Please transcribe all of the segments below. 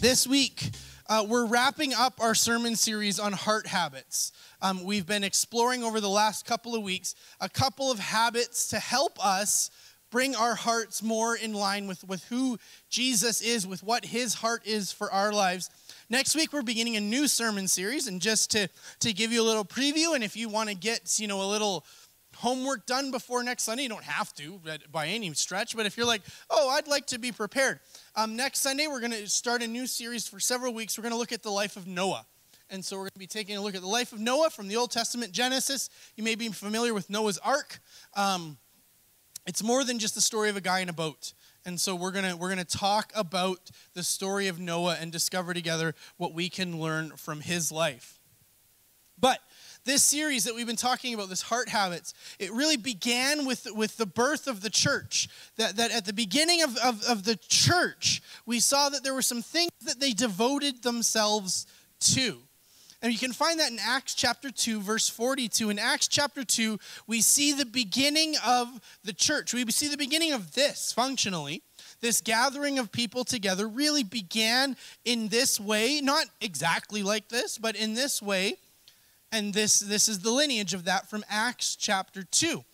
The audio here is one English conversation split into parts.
This week, uh, we're wrapping up our sermon series on heart habits. Um, we've been exploring over the last couple of weeks a couple of habits to help us bring our hearts more in line with, with who Jesus is, with what his heart is for our lives. Next week, we're beginning a new sermon series, and just to, to give you a little preview, and if you want to get, you know, a little homework done before next Sunday. You don't have to by any stretch, but if you're like, oh, I'd like to be prepared. Um, next Sunday, we're going to start a new series for several weeks. We're going to look at the life of Noah. And so we're going to be taking a look at the life of Noah from the Old Testament Genesis. You may be familiar with Noah's Ark. Um, it's more than just the story of a guy in a boat. And so we're going to we're going to talk about the story of Noah and discover together what we can learn from his life. But this series that we've been talking about, this heart habits, it really began with, with the birth of the church. That, that at the beginning of, of, of the church, we saw that there were some things that they devoted themselves to. And you can find that in Acts chapter 2, verse 42. In Acts chapter 2, we see the beginning of the church. We see the beginning of this functionally. This gathering of people together really began in this way, not exactly like this, but in this way. And this, this is the lineage of that from Acts chapter 2.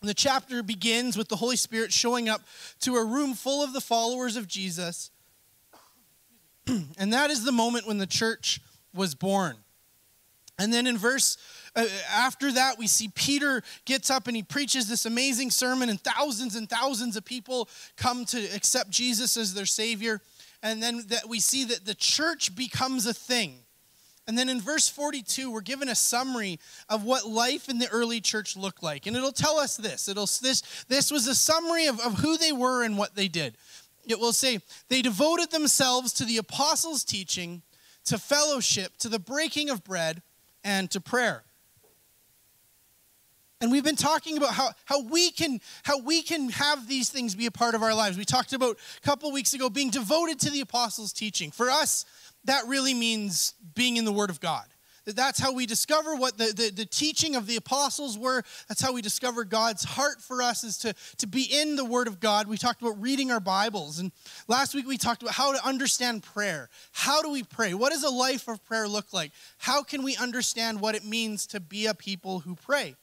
And the chapter begins with the Holy Spirit showing up to a room full of the followers of Jesus. and that is the moment when the church was born. And then in verse uh, after that, we see Peter gets up and he preaches this amazing sermon, and thousands and thousands of people come to accept Jesus as their Savior. And then that we see that the church becomes a thing. And then in verse 42, we're given a summary of what life in the early church looked like. And it'll tell us this. It'll this this was a summary of, of who they were and what they did. It will say, they devoted themselves to the apostles' teaching, to fellowship, to the breaking of bread, and to prayer. And we've been talking about how, how, we can, how we can have these things be a part of our lives. We talked about a couple weeks ago being devoted to the apostles' teaching. For us, that really means being in the Word of God. That's how we discover what the, the, the, teaching of the apostles were. That's how we discover God's heart for us is to, to be in the Word of God. We talked about reading our Bibles. And last week we talked about how to understand prayer. How do we pray? What does a life of prayer look like? How can we understand what it means to be a people who pray?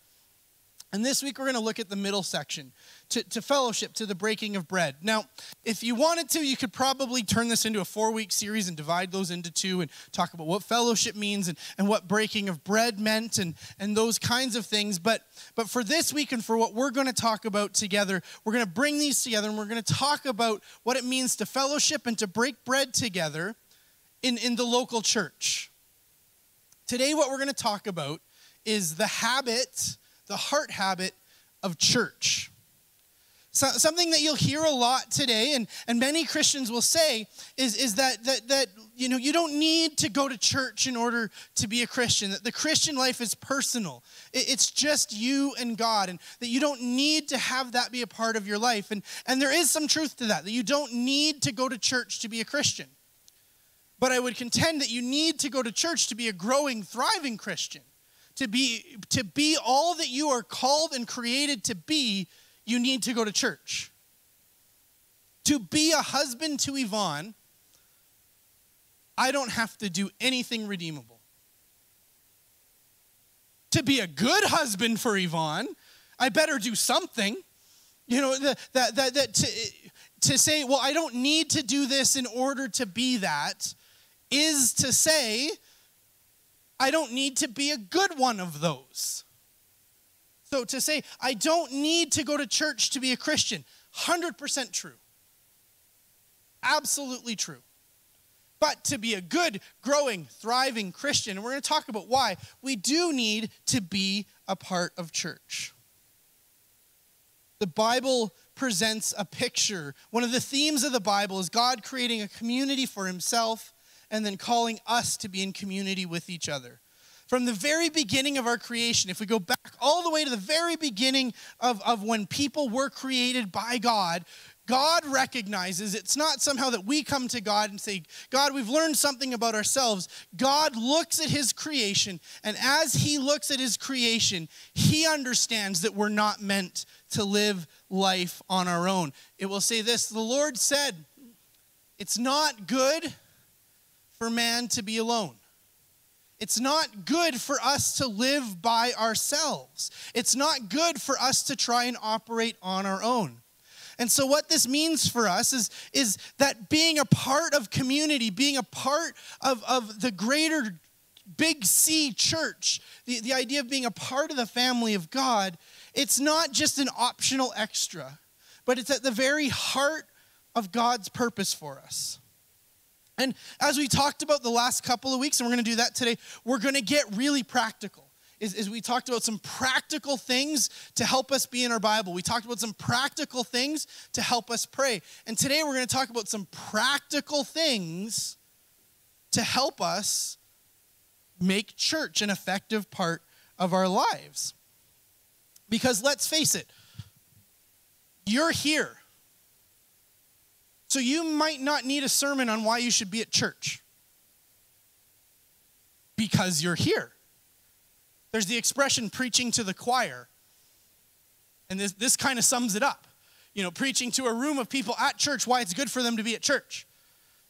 And this week we're going to look at the middle section to, to, fellowship, to the breaking of bread. Now, if you wanted to, you could probably turn this into a four week series and divide those into two and talk about what fellowship means and, and what breaking of bread meant and, and those kinds of things. But, but for this week and for what we're going to talk about together, we're going to bring these together and we're going to talk about what it means to fellowship and to break bread together in, in the local church. Today, what we're going to talk about is the habit the heart habit of church. So, something that you'll hear a lot today, and, and many Christians will say, is, is that, that, that you, know, you don't need to go to church in order to be a Christian, that the Christian life is personal. It, it's just you and God, and that you don't need to have that be a part of your life. And, and there is some truth to that, that you don't need to go to church to be a Christian. But I would contend that you need to go to church to be a growing, thriving Christian to be to be all that you are called and created to be, you need to go to church. To be a husband to Yvonne, I don't have to do anything redeemable. To be a good husband for Yvonne, I better do something. You know, that, that, that, to, to say, well, I don't need to do this in order to be that, is to say, I don't need to be a good one of those. So to say, I don't need to go to church to be a Christian, 100% true. Absolutely true. But to be a good, growing, thriving Christian, and we're going to talk about why, we do need to be a part of church. The Bible presents a picture. One of the themes of the Bible is God creating a community for himself and then calling us to be in community with each other. From the very beginning of our creation, if we go back all the way to the very beginning of, of when people were created by God, God recognizes it's not somehow that we come to God and say, God, we've learned something about ourselves. God looks at his creation, and as he looks at his creation, he understands that we're not meant to live life on our own. It will say this The Lord said, It's not good for man to be alone. It's not good for us to live by ourselves. It's not good for us to try and operate on our own. And so, what this means for us is, is that being a part of community, being a part of, of the greater big C church, the, the idea of being a part of the family of God, it's not just an optional extra, but it's at the very heart of God's purpose for us. And as we talked about the last couple of weeks, and we're going to do that today, we're going to get really practical is, is we talked about some practical things to help us be in our Bible. We talked about some practical things to help us pray. And today we're going to talk about some practical things to help us make church an effective part of our lives. Because let's face it, you're here. So you might not need a sermon on why you should be at church because you're here. There's the expression preaching to the choir. And this, this kind of sums it up. You know, preaching to a room of people at church why it's good for them to be at church.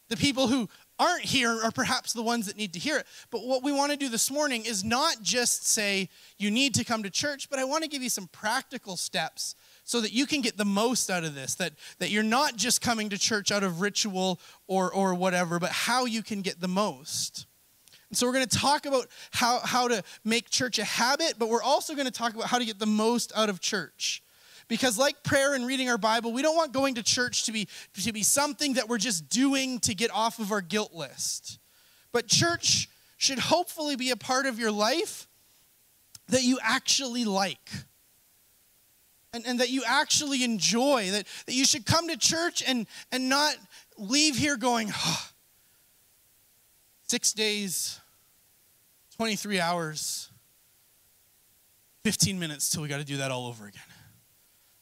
The people who aren't here are perhaps the ones that need to hear it. But what we want to do this morning is not just say you need to come to church, but I want to give you some practical steps so that you can get the most out of this, that, that you're not just coming to church out of ritual or, or whatever, but how you can get the most. And so we're going to talk about how, how to make church a habit, but we're also going to talk about how to get the most out of church. Because, like prayer and reading our Bible, we don't want going to church to be, to be something that we're just doing to get off of our guilt list. But church should hopefully be a part of your life that you actually like. And, and that you actually enjoy, that, that you should come to church and, and not leave here going, oh, six days 23 hours, 15 minutes till we got to do that all over again.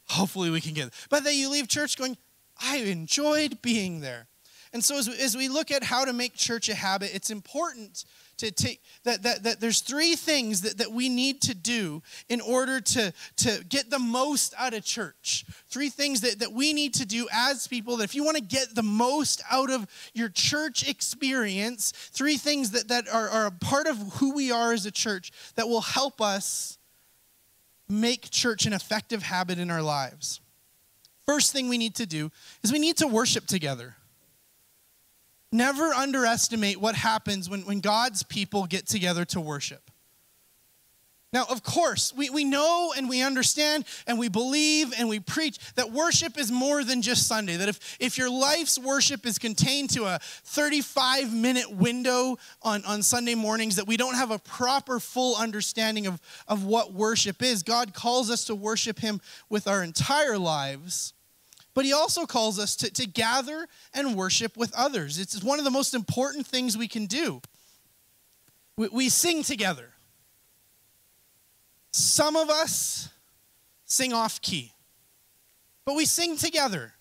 Hopefully we can get it. But that you leave church going, I enjoyed being there. And so as we, as we look at how to make church a habit, it's important to take that, that, that there's three things that, that we need to do in order to, to get the most out of church. Three things that, that we need to do as people that if you want to get the most out of your church experience, three things that, that are, are a part of who we are as a church that will help us make church an effective habit in our lives. First thing we need to do is we need to worship together. Never underestimate what happens when, when God's people get together to worship. Now, of course, we, we know and we understand and we believe and we preach that worship is more than just Sunday. That if, if your life's worship is contained to a 35 minute window on, on Sunday mornings, that we don't have a proper, full understanding of, of what worship is. God calls us to worship Him with our entire lives. But he also calls us to, to gather and worship with others. It's one of the most important things we can do. We, we sing together. Some of us sing off key, but we sing together.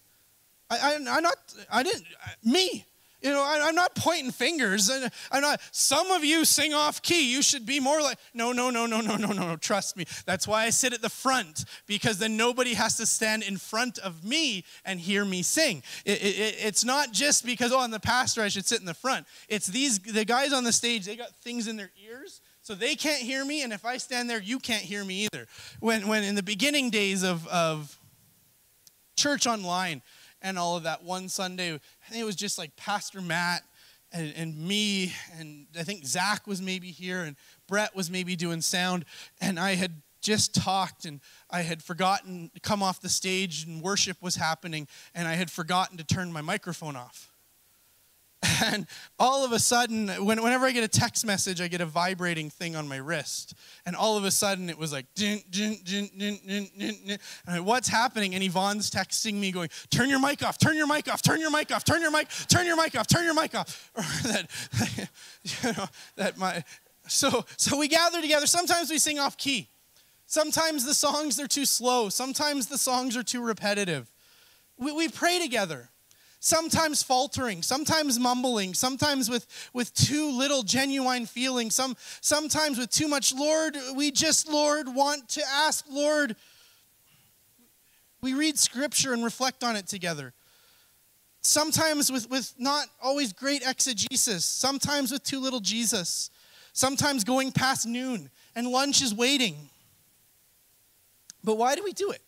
I, I, I'm not, I didn't, me, you know, I, am not pointing fingers. I'm not, some of you sing off key. You should be more like, no, no, no, no, no, no, no, no. Trust me. That's why I sit at the front, because then nobody has to stand in front of me and hear me sing. It, it, it's not just because, oh, I'm the pastor, I should sit in the front. It's these, the guys on the stage, they got things in their ears. So they can't hear me, and if I stand there, you can't hear me either. When, when in the beginning days of, of church online, and all of that one Sunday. I think it was just like Pastor Matt and, and me, and I think Zach was maybe here, and Brett was maybe doing sound, and I had just talked and I had forgotten to come off the stage and worship was happening and I had forgotten to turn my microphone off. And all of a sudden, when, whenever I get a text message, I get a vibrating thing on my wrist. And all of a sudden, it was like, dun, dun, dun, dun, dun, dun, dun. Like, what's happening? And Yvonne's texting me, going, turn your mic off, turn your mic off, turn your mic off, turn your mic, turn your mic off, turn your mic off. Or that, you know, that my, so, so we gather together. Sometimes we sing off key. Sometimes the songs are too slow. Sometimes the songs are too repetitive. We, we pray together sometimes faltering, sometimes mumbling, sometimes with, with too little genuine feeling, some, sometimes with too much, Lord, we just, Lord, want to ask, Lord. We read scripture and reflect on it together. Sometimes with, with not always great exegesis, sometimes with too little Jesus, sometimes going past noon and lunch is waiting. But why do we do it?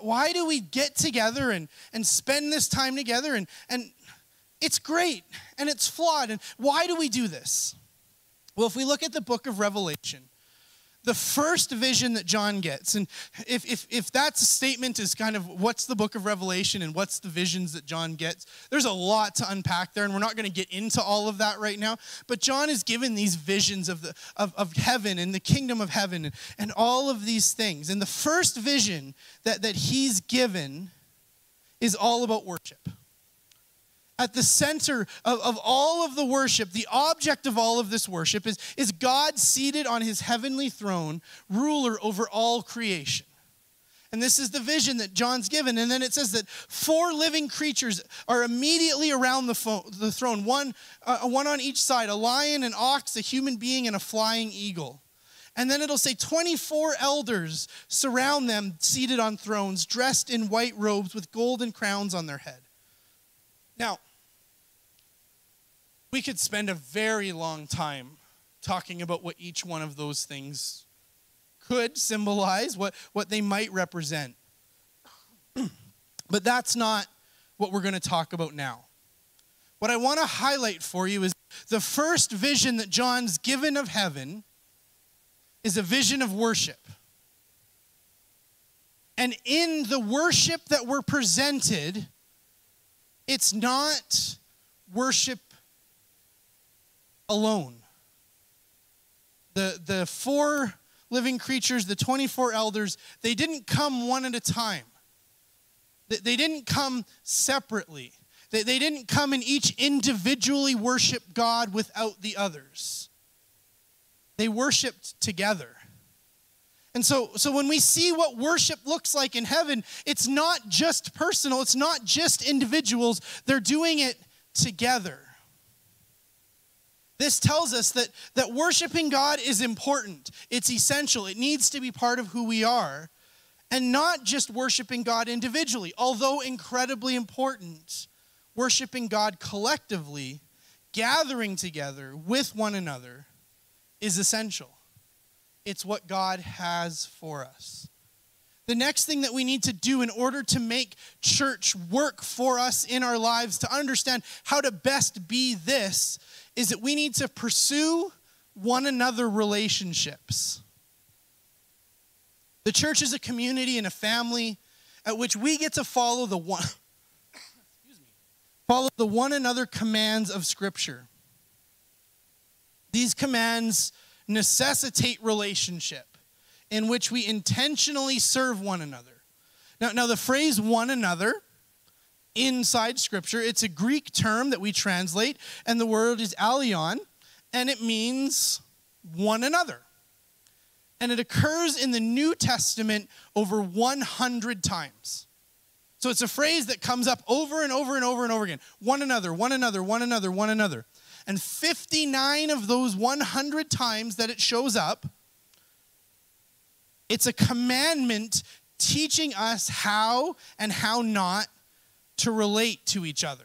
Why do we get together and, and spend this time together? And, and it's great and it's flawed. And why do we do this? Well, if we look at the book of Revelation, the first vision that John gets. And if, if, if that statement is kind of what's the book of Revelation and what's the visions that John gets, there's a lot to unpack there, and we're not going to get into all of that right now. But John is given these visions of, the, of, of heaven and the kingdom of heaven and, and all of these things. And the first vision that, that he's given is all about worship at the center of, of all of the worship, the object of all of this worship is, is God seated on his heavenly throne, ruler over all creation. And this is the vision that John's given. And then it says that four living creatures are immediately around the, fo- the throne, one, uh, one on each side a lion, an ox, a human being, and a flying eagle. And then it'll say 24 elders surround them, seated on thrones, dressed in white robes with golden crowns on their head. Now, we could spend a very long time talking about what each one of those things could symbolize, what, what they might represent. but that's not what we're going to talk about now. What I want to highlight for you is the first vision that John's given of heaven is a vision of worship. And in the worship that we're presented, it's not worship alone. The, the four living creatures, the 24 elders, they didn't come one at a time. They they didn't come separately. They, they didn't come and each individually worship God without the others. They worshiped together. And so, so when we see what worship looks like in heaven, it's not just personal, it's not just individuals, they're doing it together. This tells us that, that worshiping God is important, it's essential, it needs to be part of who we are. And not just worshiping God individually, although incredibly important, worshiping God collectively, gathering together with one another, is essential. It's what God has for us. The next thing that we need to do in order to make church work for us in our lives, to understand how to best be this, is that we need to pursue one another relationships. The church is a community and a family at which we get to follow the one follow the one another commands of scripture. These commands necessitate relationship in which we intentionally serve one another. Now, now the phrase one another inside Scripture. It's a Greek term that we translate, and the word is allelon, and it means one another. And it occurs in the New Testament over 100 times. So it's a phrase that comes up over and over and over and over again one another, one another, one another, one another. And 59 of those 100 times that it shows up, it's a commandment teaching us how and how not to relate to each other.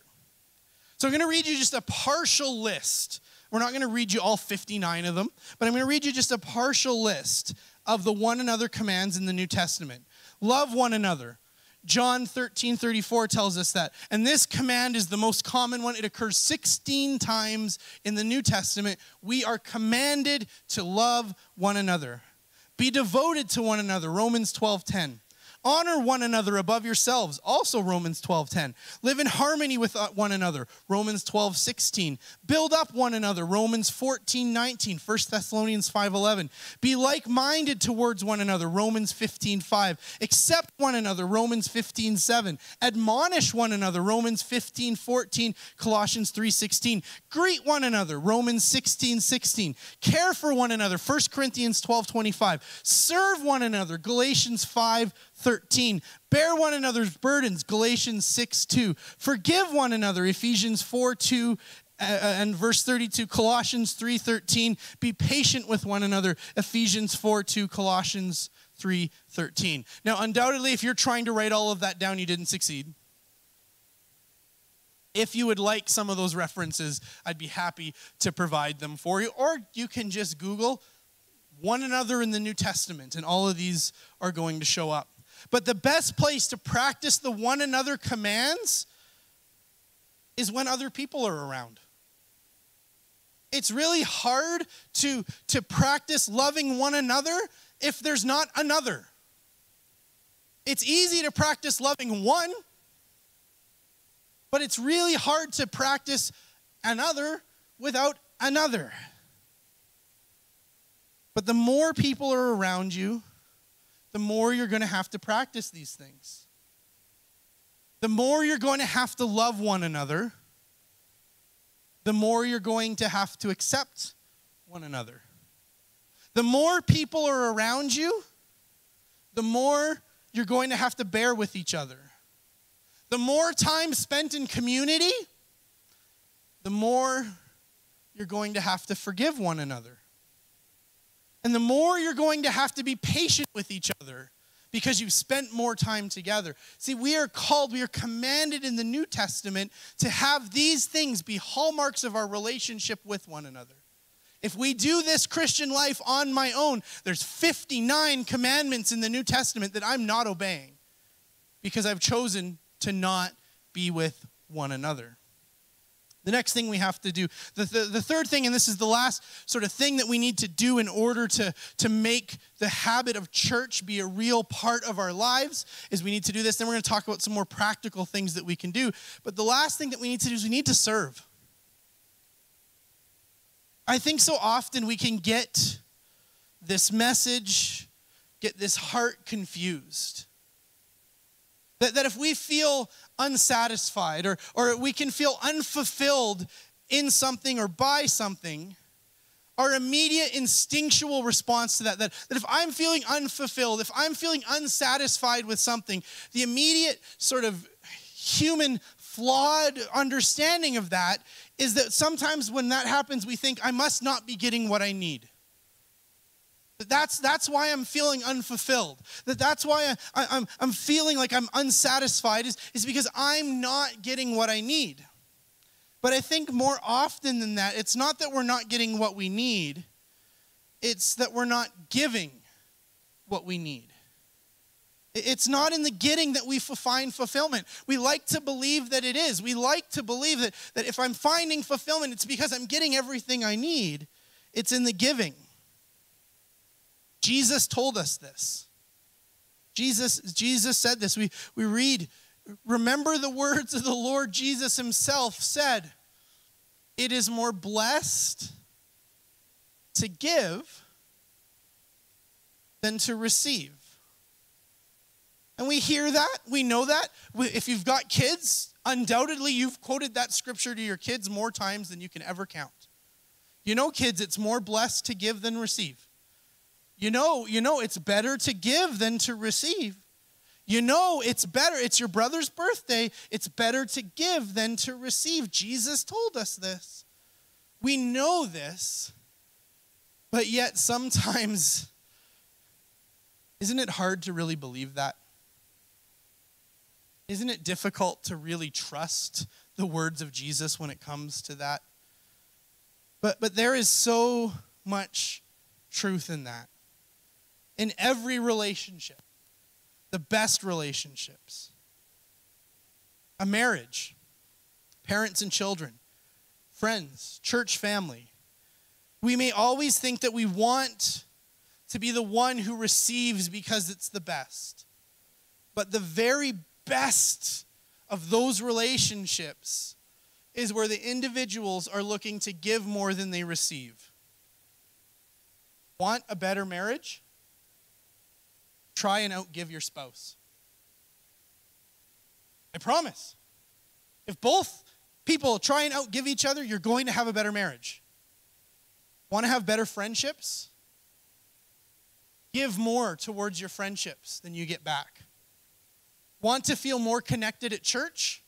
So I'm going to read you just a partial list. We're not going to read you all 59 of them, but I'm going to read you just a partial list of the one another commands in the New Testament. Love one another. John 13, 34 tells us that. And this command is the most common one. It occurs 16 times in the New Testament. We are commanded to love one another. Be devoted to one another. Romans 12, 10 Honor one another above yourselves. Also Romans 12:10. Live in harmony with uh, one another. Romans 12:16. Build up one another. Romans 14:19. 1 Thessalonians 5:11. Be like-minded towards one another. Romans 15:5. Accept one another. Romans 15:7. Admonish one another. Romans 15:14. Colossians 3:16. Greet one another. Romans 16:16. Care for one another. 1 Corinthians 12:25. Serve one another. Galatians 5 13. Bear one another's burdens, Galatians 6 2. Forgive one another, Ephesians 4 2 uh, and verse 32, Colossians 3 13. Be patient with one another, Ephesians 4 2, Colossians 3 13. Now, undoubtedly, if you're trying to write all of that down, you didn't succeed. If you would like some of those references, I'd be happy to provide them for you. Or you can just Google one another in the New Testament, and all of these are going to show up. But the best place to practice the one another commands is when other people are around. It's really hard to, to practice loving one another if there's not another. It's easy to practice loving one, but it's really hard to practice another without another. But the more people are around you, the more you're going to have to practice these things. The more you're going to have to love one another, the more you're going to have to accept one another. The more people are around you, the more you're going to have to bear with each other. The more time spent in community, the more you're going to have to forgive one another. And the more you're going to have to be patient with each other because you've spent more time together. See, we are called, we are commanded in the New Testament to have these things be hallmarks of our relationship with one another. If we do this Christian life on my own, there's 59 commandments in the New Testament that I'm not obeying because I've chosen to not be with one another. The next thing we have to do, the, the, the, third thing, and this is the last sort of thing that we need to do in order to, to make the habit of church be a real part of our lives, is we need to do this. Then we're going to talk about some more practical things that we can do. But the last thing that we need to do is we need to serve. I think so often we can get this message, get this heart confused. That, that if we feel unsatisfied or, or we can feel unfulfilled in something or by something, our immediate instinctual response to that, that, that if I'm feeling unfulfilled, if I'm feeling unsatisfied with something, the immediate sort of human flawed understanding of that is that sometimes when that happens, we think, I must not be getting what I need. That's, that's why I'm feeling unfulfilled. That that's why I, I, I'm, I'm feeling like I'm unsatisfied is, is because I'm not getting what I need. But I think more often than that, it's not that we're not getting what we need, it's that we're not giving what we need. It's not in the getting that we find fulfillment. We like to believe that it is. We like to believe that, that if I'm finding fulfillment, it's because I'm getting everything I need. It's in the giving. Jesus told us this. Jesus, Jesus said this. We, we read, remember the words of the Lord Jesus himself said, It is more blessed to give than to receive. And we hear that, we know that. If you've got kids, undoubtedly you've quoted that scripture to your kids more times than you can ever count. You know, kids, it's more blessed to give than receive. You know, you know it's better to give than to receive. You know it's better. It's your brother's birthday. It's better to give than to receive. Jesus told us this. We know this. But yet sometimes isn't it hard to really believe that? Isn't it difficult to really trust the words of Jesus when it comes to that? But but there is so much truth in that in every relationship, the best relationships. A marriage, parents and children, friends, church family. We may always think that we want to be the one who receives because it's the best. But the very best of those relationships is where the individuals are looking to give more than they receive. Want a better marriage? Try and outgive your spouse. I promise. If both people try and outgive each other, you're going to have a better marriage. Want to have better friendships? Give more towards your friendships than you get back. Want to feel more connected at church?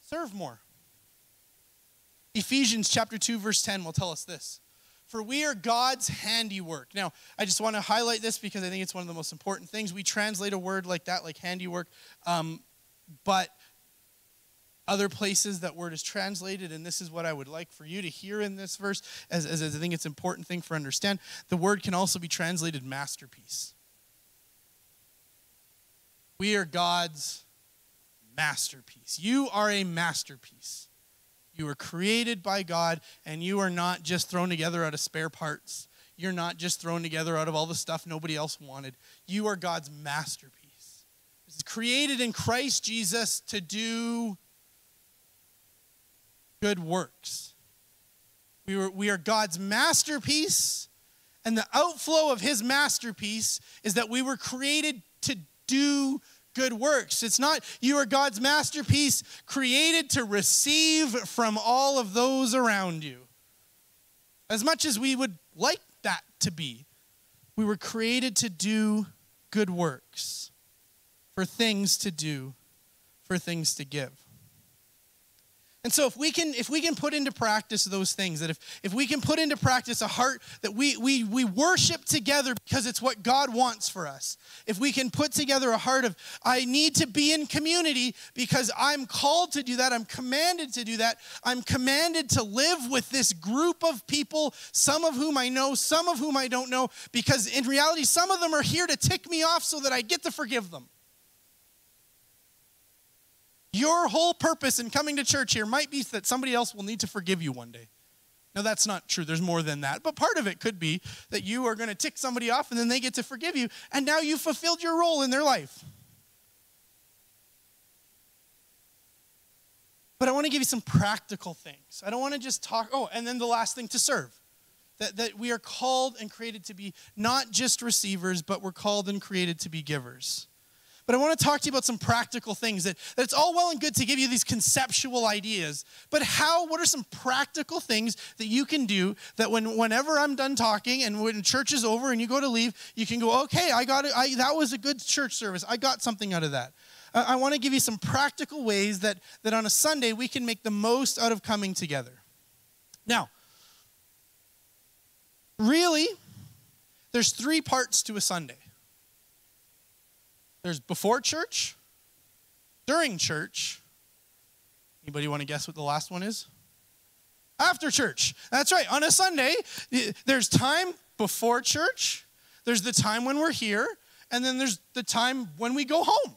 Serve more. Ephesians chapter 2 verse 10 will tell us this. For we are God's handiwork. Now, I just want to highlight this because I think it's one of the most important things. We translate a word like that, like handiwork, um, but other places that word is translated, and this is what I would like for you to hear in this verse, as, as, as I think it's an important thing for understand. The word can also be translated masterpiece. We are God's masterpiece. You are a masterpiece. You were created by God, and you are not just thrown together out of spare parts. You're not just thrown together out of all the stuff nobody else wanted. You are God's masterpiece. It's created in Christ Jesus to do good works. We, were, we are God's masterpiece, and the outflow of his masterpiece is that we were created to do good works. It's not you are God's masterpiece created to receive from all of those around you. As much as we would like that to be, we were created to do good works, for things to do, for things to give. And so if we can if we can put into practice those things, that if, if we can put into practice a heart that we, we we worship together because it's what God wants for us. If we can put together a heart of I need to be in community because I'm called to do that, I'm commanded to do that. I'm commanded to live with this group of people, some of whom I know, some of whom I don't know, because in reality, some of them are here to tick me off so that I get to forgive them. Your whole purpose in coming to church here might be that somebody else will need to forgive you one day. Now, that's not true. There's more than that. But part of it could be that you are going to tick somebody off and then they get to forgive you, and now you've fulfilled your role in their life. But I want to give you some practical things. I don't want to just talk. Oh, and then the last thing to serve. That, that we are called and created to be not just receivers, but we're called and created to be givers. But I want to talk to you about some practical things that, that it's all well and good to give you these conceptual ideas, but how, what are some practical things that you can do that when, whenever I'm done talking and when church is over and you go to leave, you can go, okay, I got it. I, that was a good church service. I got something out of that. I, I want to give you some practical ways that, that on a Sunday we can make the most out of coming together. Now, really, there's three parts to a Sunday. There's before church, during church. Anybody want to guess what the last one is? After church. That's right. On a Sunday, there's time before church, there's the time when we're here, and then there's the time when we go home.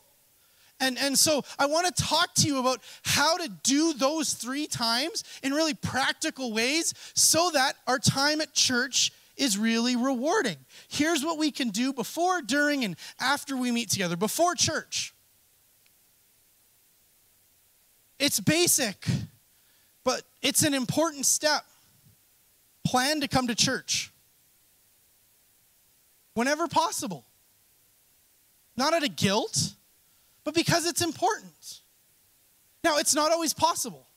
And, and so I want to talk to you about how to do those three times in really practical ways so that our time at church is really rewarding. Here's what we can do before, during, and after we meet together, before church. It's basic, but it's an important step. Plan to come to church whenever possible. Not out of guilt, but because it's important. Now, it's not always possible.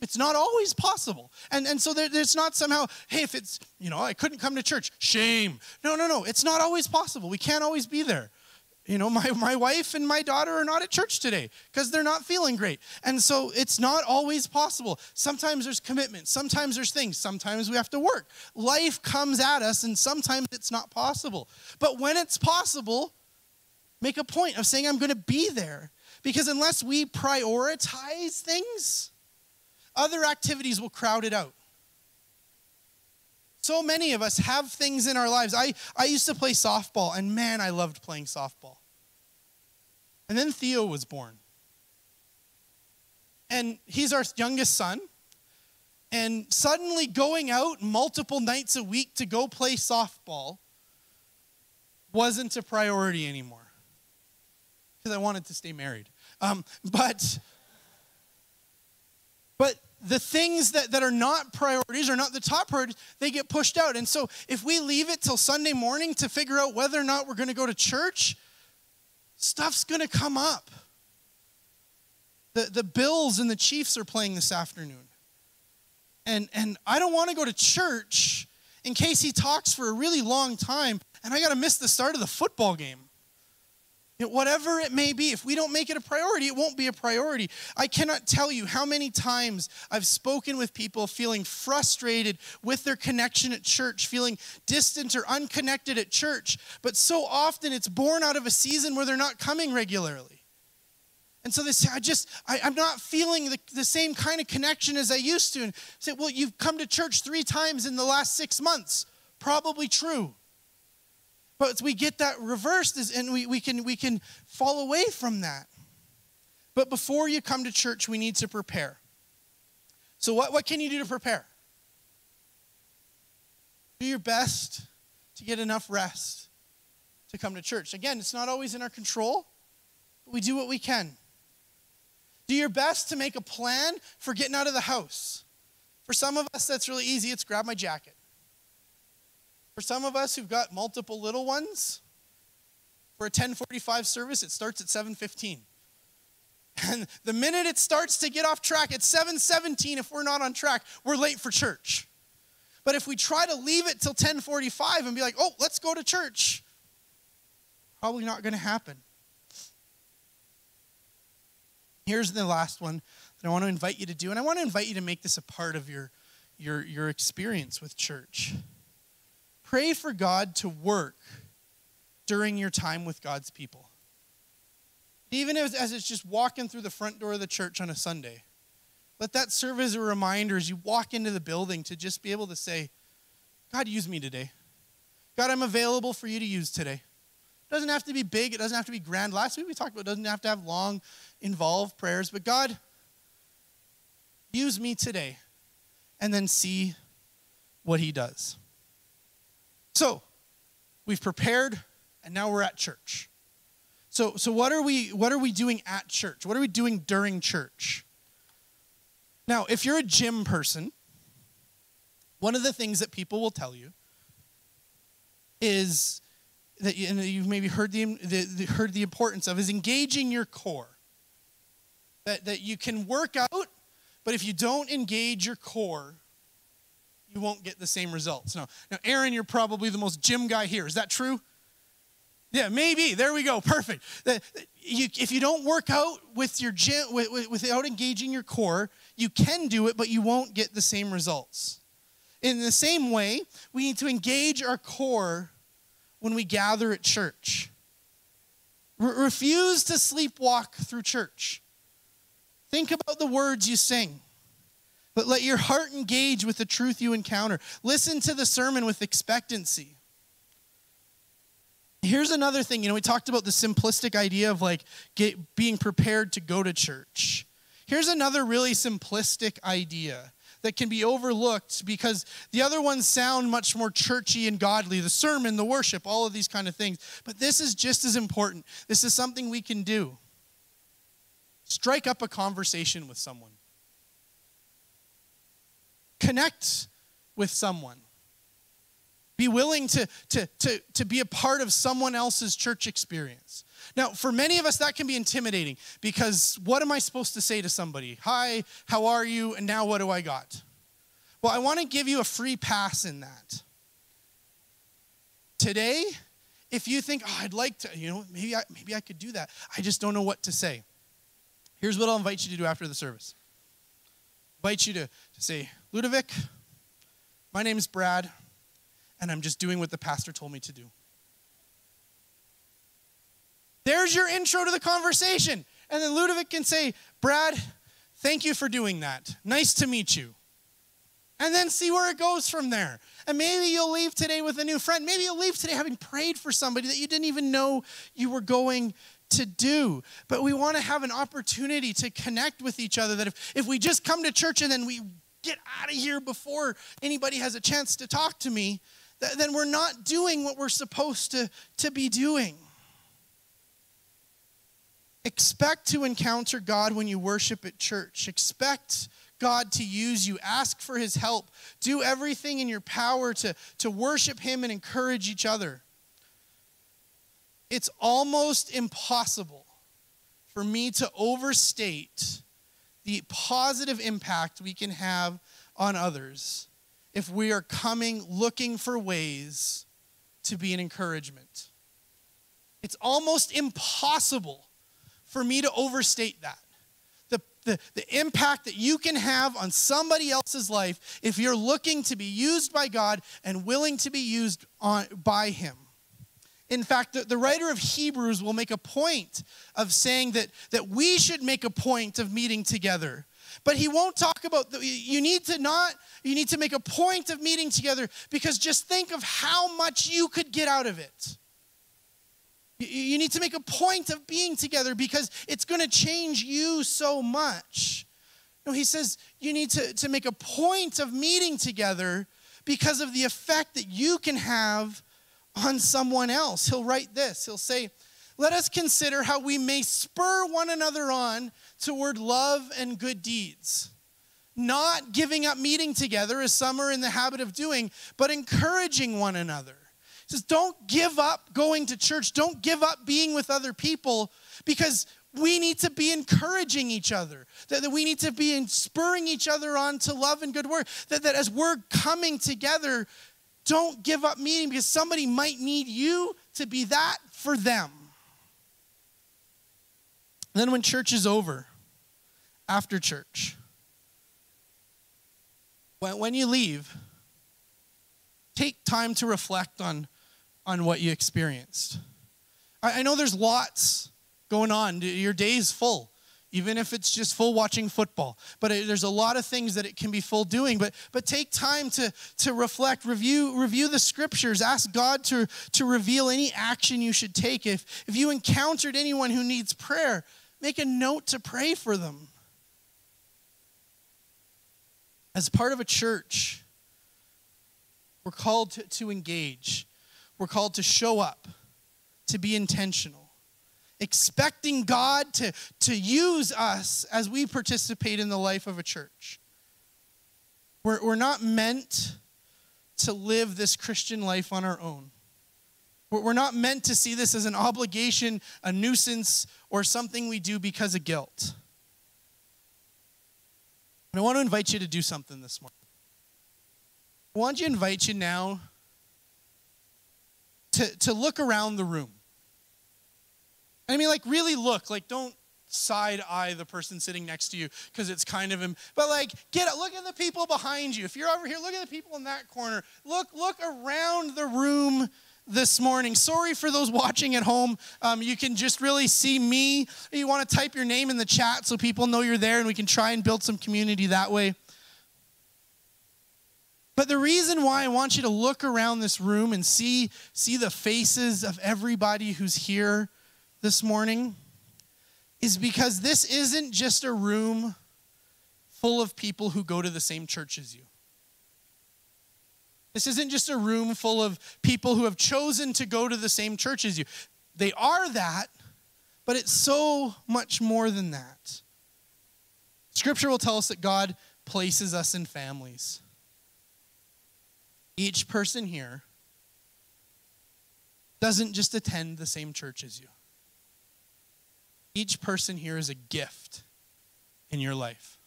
It's not always possible. And, and so there, it's not somehow, hey, if it's, you know, I couldn't come to church, shame. No, no, no. It's not always possible. We can't always be there. You know, my, my wife and my daughter are not at church today because they're not feeling great. And so it's not always possible. Sometimes there's commitment, sometimes there's things, sometimes we have to work. Life comes at us, and sometimes it's not possible. But when it's possible, make a point of saying, I'm going to be there. Because unless we prioritize things, other activities will crowd it out. So many of us have things in our lives. I, I used to play softball, and man, I loved playing softball. And then Theo was born. And he's our youngest son. And suddenly going out multiple nights a week to go play softball wasn't a priority anymore. because I wanted to stay married. Um, but but the things that, that are not priorities or not the top priorities, they get pushed out. And so if we leave it till Sunday morning to figure out whether or not we're going to go to church, stuff's going to come up. The, the Bills and the Chiefs are playing this afternoon. And, and I don't want to go to church in case he talks for a really long time and I got to miss the start of the football game. You know, whatever it may be, if we don't make it a priority, it won't be a priority. I cannot tell you how many times I've spoken with people feeling frustrated with their connection at church, feeling distant or unconnected at church, but so often it's born out of a season where they're not coming regularly. And so they say, I just, I, am not feeling the, the same kind of connection as I used to. And say, well, you've come to church three times in the last six months. Probably true. But we get that reversed and we, we, can, we can fall away from that. But before you come to church, we need to prepare. So, what, what can you do to prepare? Do your best to get enough rest to come to church. Again, it's not always in our control, but we do what we can. Do your best to make a plan for getting out of the house. For some of us, that's really easy. It's grab my jacket. For some of us who've got multiple little ones, for a 1045 service, it starts at 715. And the minute it starts to get off track at 717, if we're not on track, we're late for church. But if we try to leave it till 1045 and be like, oh, let's go to church, probably not going to happen. Here's the last one that I want to invite you to do, and I want to invite you to make this a part of your, your, your experience with church. Pray for God to work during your time with God's people. Even as, as it's just walking through the front door of the church on a Sunday. Let that serve as a reminder as you walk into the building to just be able to say, God, use me today. God, I'm available for you to use today. It doesn't have to be big, it doesn't have to be grand. Last week we talked about it doesn't have to have long, involved prayers, but God, use me today and then see what He does. So, we've prepared and now we're at church. So, so what are we what are we doing at church? What are we doing during church? Now, if you're a gym person, one of the things that people will tell you is that you, and you've maybe heard the, the, the, heard the importance of is engaging your core. That, that you can work out, but if you don't engage your core, you won't get the same results. Now, now, Aaron, you're probably the most gym guy here. Is that true? Yeah, maybe. There we go. Perfect. If you don't work out with your gym with, without engaging your core, you can do it, but you won't get the same results. In the same way, we need to engage our core when we gather at church. Re- refuse to sleepwalk through church. Think about the words you sing. But let your heart engage with the truth you encounter. Listen to the sermon with expectancy. Here's another thing. You know, we talked about the simplistic idea of like get, being prepared to go to church. Here's another really simplistic idea that can be overlooked because the other ones sound much more churchy and godly the sermon, the worship, all of these kind of things. But this is just as important. This is something we can do. Strike up a conversation with someone connect with someone. Be willing to, to, to, to be a part of someone else's church experience. Now, for many of us, that can be intimidating because what am I supposed to say to somebody? Hi, how are you? And now what do I got? Well, I want to give you a free pass in that. Today, if you think, oh, I'd like to, you know, maybe I, maybe I could do that. I just don't know what to say. Here's what I'll invite you to do after the service. I invite you to, to say, Ludovic, my name is Brad, and I'm just doing what the pastor told me to do. There's your intro to the conversation. And then Ludovic can say, Brad, thank you for doing that. Nice to meet you. And then see where it goes from there. And maybe you'll leave today with a new friend. Maybe you'll leave today having prayed for somebody that you didn't even know you were going to do. But we want to have an opportunity to connect with each other. That if, if we just come to church and then we get out of here before anybody has a chance to talk to me, then we're not doing what we're supposed to, to be doing. Expect to encounter God when you worship at church. Expect God to use you. Ask for his help. Do everything in your power to, to worship him and encourage each other. It's almost impossible for me to overstate the positive impact we can have on others if we are coming looking for ways to be an encouragement. It's almost impossible for me to overstate that. The, the, the impact that you can have on somebody else's life if you're looking to be used by God and willing to be used on, by Him. In fact, the, the writer of Hebrews will make a point of saying that, that we should make a point of meeting together. But he won't talk about, the, you need to not, you need to make a point of meeting together because just think of how much you could get out of it. You need to make a point of being together because it's going to change you so much. No, he says you need to, to make a point of meeting together because of the effect that you can have on someone else. He'll write this He'll say, Let us consider how we may spur one another on toward love and good deeds. Not giving up meeting together, as some are in the habit of doing, but encouraging one another He says, don't give up going to church. Don't give up being with other people because we need to be encouraging each other. That, that we need to be spurring each other on to love and good work. That, that as we're coming together, don't give up meeting because somebody might need you to be that for them. And then when church is over, after church, when, when you leave, take time to reflect on on what you experienced. I, I know there's lots going on. Your day is full even if it's just full watching football. But it, there's a lot of things that it can be full doing but but take time to to reflect review review the scriptures. Ask god to to reveal any action you should take. If if you encountered anyone who needs prayer make a note to pray for them. As part of a church we're called to, to engage. We're called to show up, to be intentional, expecting God to, to use us as we participate in the life of a church. We're, we're not meant to live this Christian life on our own. We're not meant to see this as an obligation, a nuisance, or something we do because of guilt. And I want to invite you to do something this morning. I want to invite you now to, to look around the room. I mean, like, really look. Like, don't side eye the person sitting next to you because it's kind of him. But like, get look at the people behind you. If you're over here, look at the people in that corner. Look, look around the room this morning. Sorry for those watching at home. Um, you can just really see me. You want to type your name in the chat so people know you're there, and we can try and build some community that way. But the reason why I want you to look around this room and see, see the faces of everybody who's here this morning is because this isn't just a room full of people who go to the same church as you. This isn't just a room full of people who have chosen to go to the same church as you. They are that, but it's so much more than that. Scripture will tell us that God places us in families. Each person here doesn't just attend the same church as you. Each person here is a gift in your life.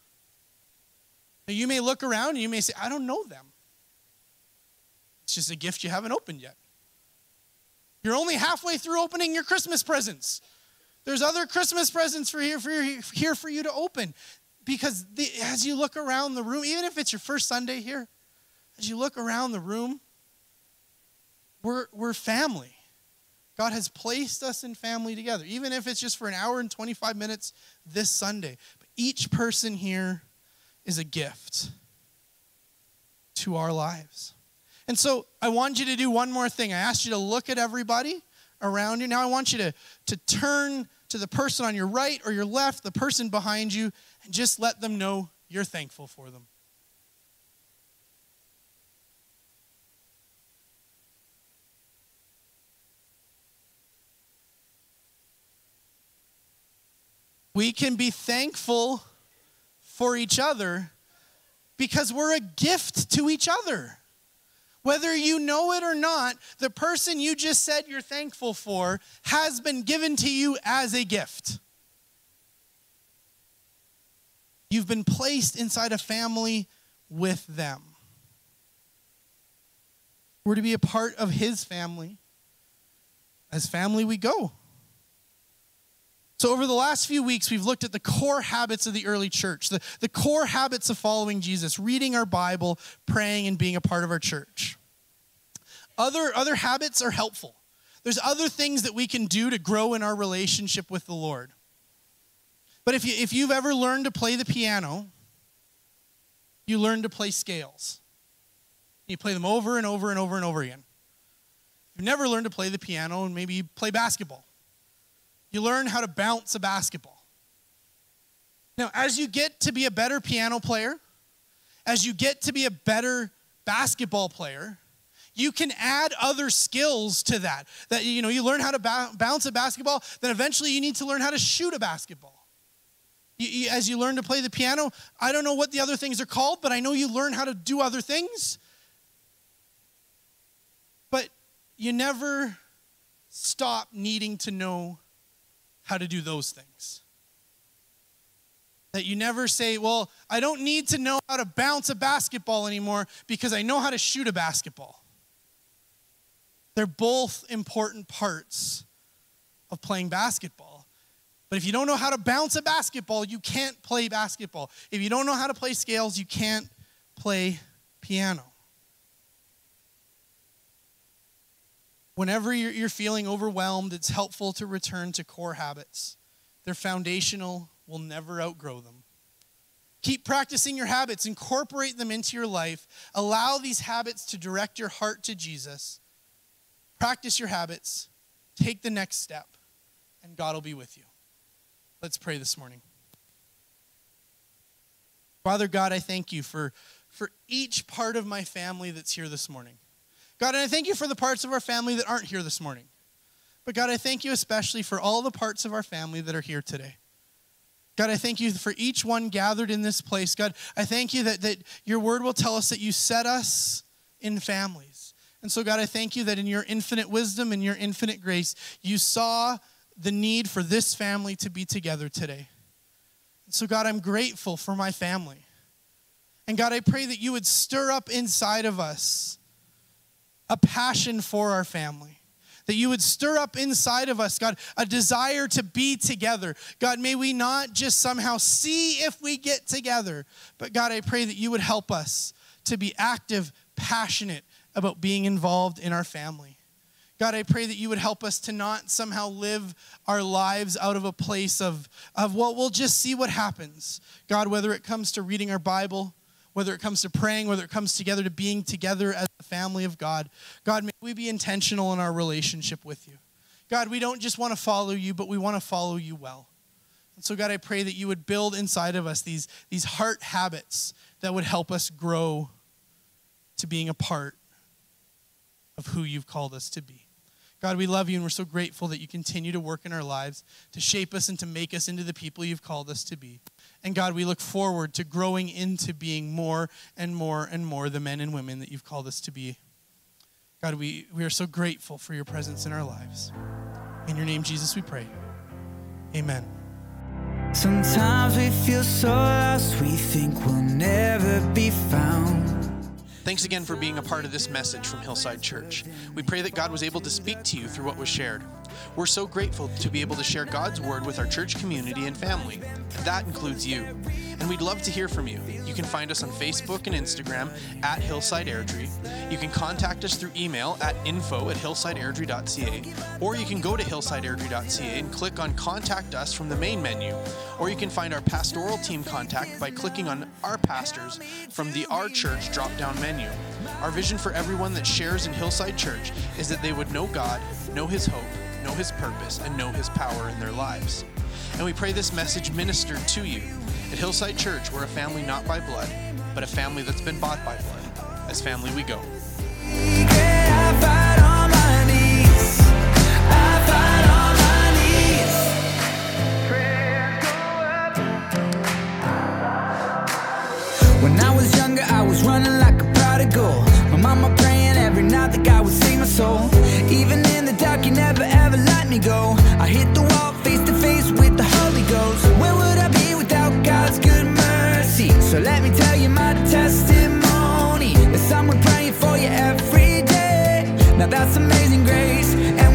Now, you may look around and you may say, I don't know them. It's just a gift you haven't opened yet. You're only halfway through opening your Christmas presents. There's other Christmas presents for here for, here for you to open. Because the, as you look around the room, even if it's your first Sunday here, as you look around the room, we're, we're family. God has placed us in family together, even if it's just for an hour and 25 minutes this Sunday. But each person here is a gift to our lives. And so I want you to do one more thing. I asked you to look at everybody around you. Now I want you to, to turn to the person on your right or your left, the person behind you, and just let them know you're thankful for them. We can be thankful for each other because we're a gift to each other. Whether you know it or not, the person you just said you're thankful for has been given to you as a gift. You've been placed inside a family with them. We're to be a part of his family. As family, we go. So, over the last few weeks, we've looked at the core habits of the early church, the, the core habits of following Jesus, reading our Bible, praying, and being a part of our church. Other, other habits are helpful. There's other things that we can do to grow in our relationship with the Lord. But if, you, if you've ever learned to play the piano, you learn to play scales. You play them over and over and over and over again. You've never learned to play the piano, and maybe you play basketball you learn how to bounce a basketball. Now, as you get to be a better piano player, as you get to be a better basketball player, you can add other skills to that. That you know, you learn how to ba- bounce a basketball, then eventually you need to learn how to shoot a basketball. You, you, as you learn to play the piano, I don't know what the other things are called, but I know you learn how to do other things. But you never stop needing to know how to do those things. That you never say, Well, I don't need to know how to bounce a basketball anymore because I know how to shoot a basketball. They're both important parts of playing basketball. But if you don't know how to bounce a basketball, you can't play basketball. If you don't know how to play scales, you can't play piano. Whenever you're, feeling overwhelmed, it's helpful to return to core habits. They're foundational, we'll never outgrow them. Keep practicing your habits, incorporate them into your life. Allow these habits to direct your heart to Jesus. Practice your habits, take the next step, and God will be with you. Let's pray this morning. Father God, I thank you for, for each part of my family that's here this morning. God, and I thank you for the parts of our family that aren't here this morning. But God, I thank you especially for all the parts of our family that are here today. God, I thank you for each one gathered in this place. God, I thank you that, that your word will tell us that you set us in families. And so, God, I thank you that in your infinite wisdom and your infinite grace, you saw the need for this family to be together today. And so, God, I'm grateful for my family. And God, I pray that you would stir up inside of us a passion for our family. That you would stir up inside of us, God, a desire to be together. God, may we not just somehow see if we get together, but God, I pray that you would help us to be active, passionate about being involved in our family. God, I pray that you would help us to not somehow live our lives out of a place of, of well, we'll just see what happens. God, whether it comes to reading our Bible, whether it comes to praying, whether it comes together to being together as a family of God. God, may we be intentional in our relationship with you. God, we don't just want to follow you, but we want to follow you well. And so, God, I pray that you would build inside of us these, these heart habits that would help us grow to being a part of who you've called us to be. God, we love you and we're so grateful that you continue to work in our lives to shape us and to make us into the people you've called us to be. And God, we look forward to growing into being more and more and more the men and women that you've called us to be. God, we, we are so grateful for your presence in our lives. In your name, Jesus, we pray. Amen. Sometimes we feel so lost, we think we'll never be found. Thanks again for being a part of this message from Hillside Church. We pray that God was able to speak to you through what was shared. We're so grateful to be able to share God's word with our church community and family. That includes you. And we'd love to hear from you. You can find us on Facebook and Instagram at Hillside Airdrie. You can contact us through email at info at hillsideairdrie.ca, or you can go to hillsideairdrie.ca and click on Contact Us from the main menu, or you can find our pastoral team contact by clicking on Our Pastors from the Our Church drop down menu. Our vision for everyone that shares in Hillside Church is that they would know God, know His hope, know His purpose, and know His power in their lives. And we pray this message ministered to you. At Hillside Church, we're a family not by blood, but a family that's been bought by blood. As family, we go. When I was younger, I was running like a prodigal. My mama praying every night that God would save my soul. So let me tell you my testimony. There's someone praying for you every day. Now that's amazing grace. And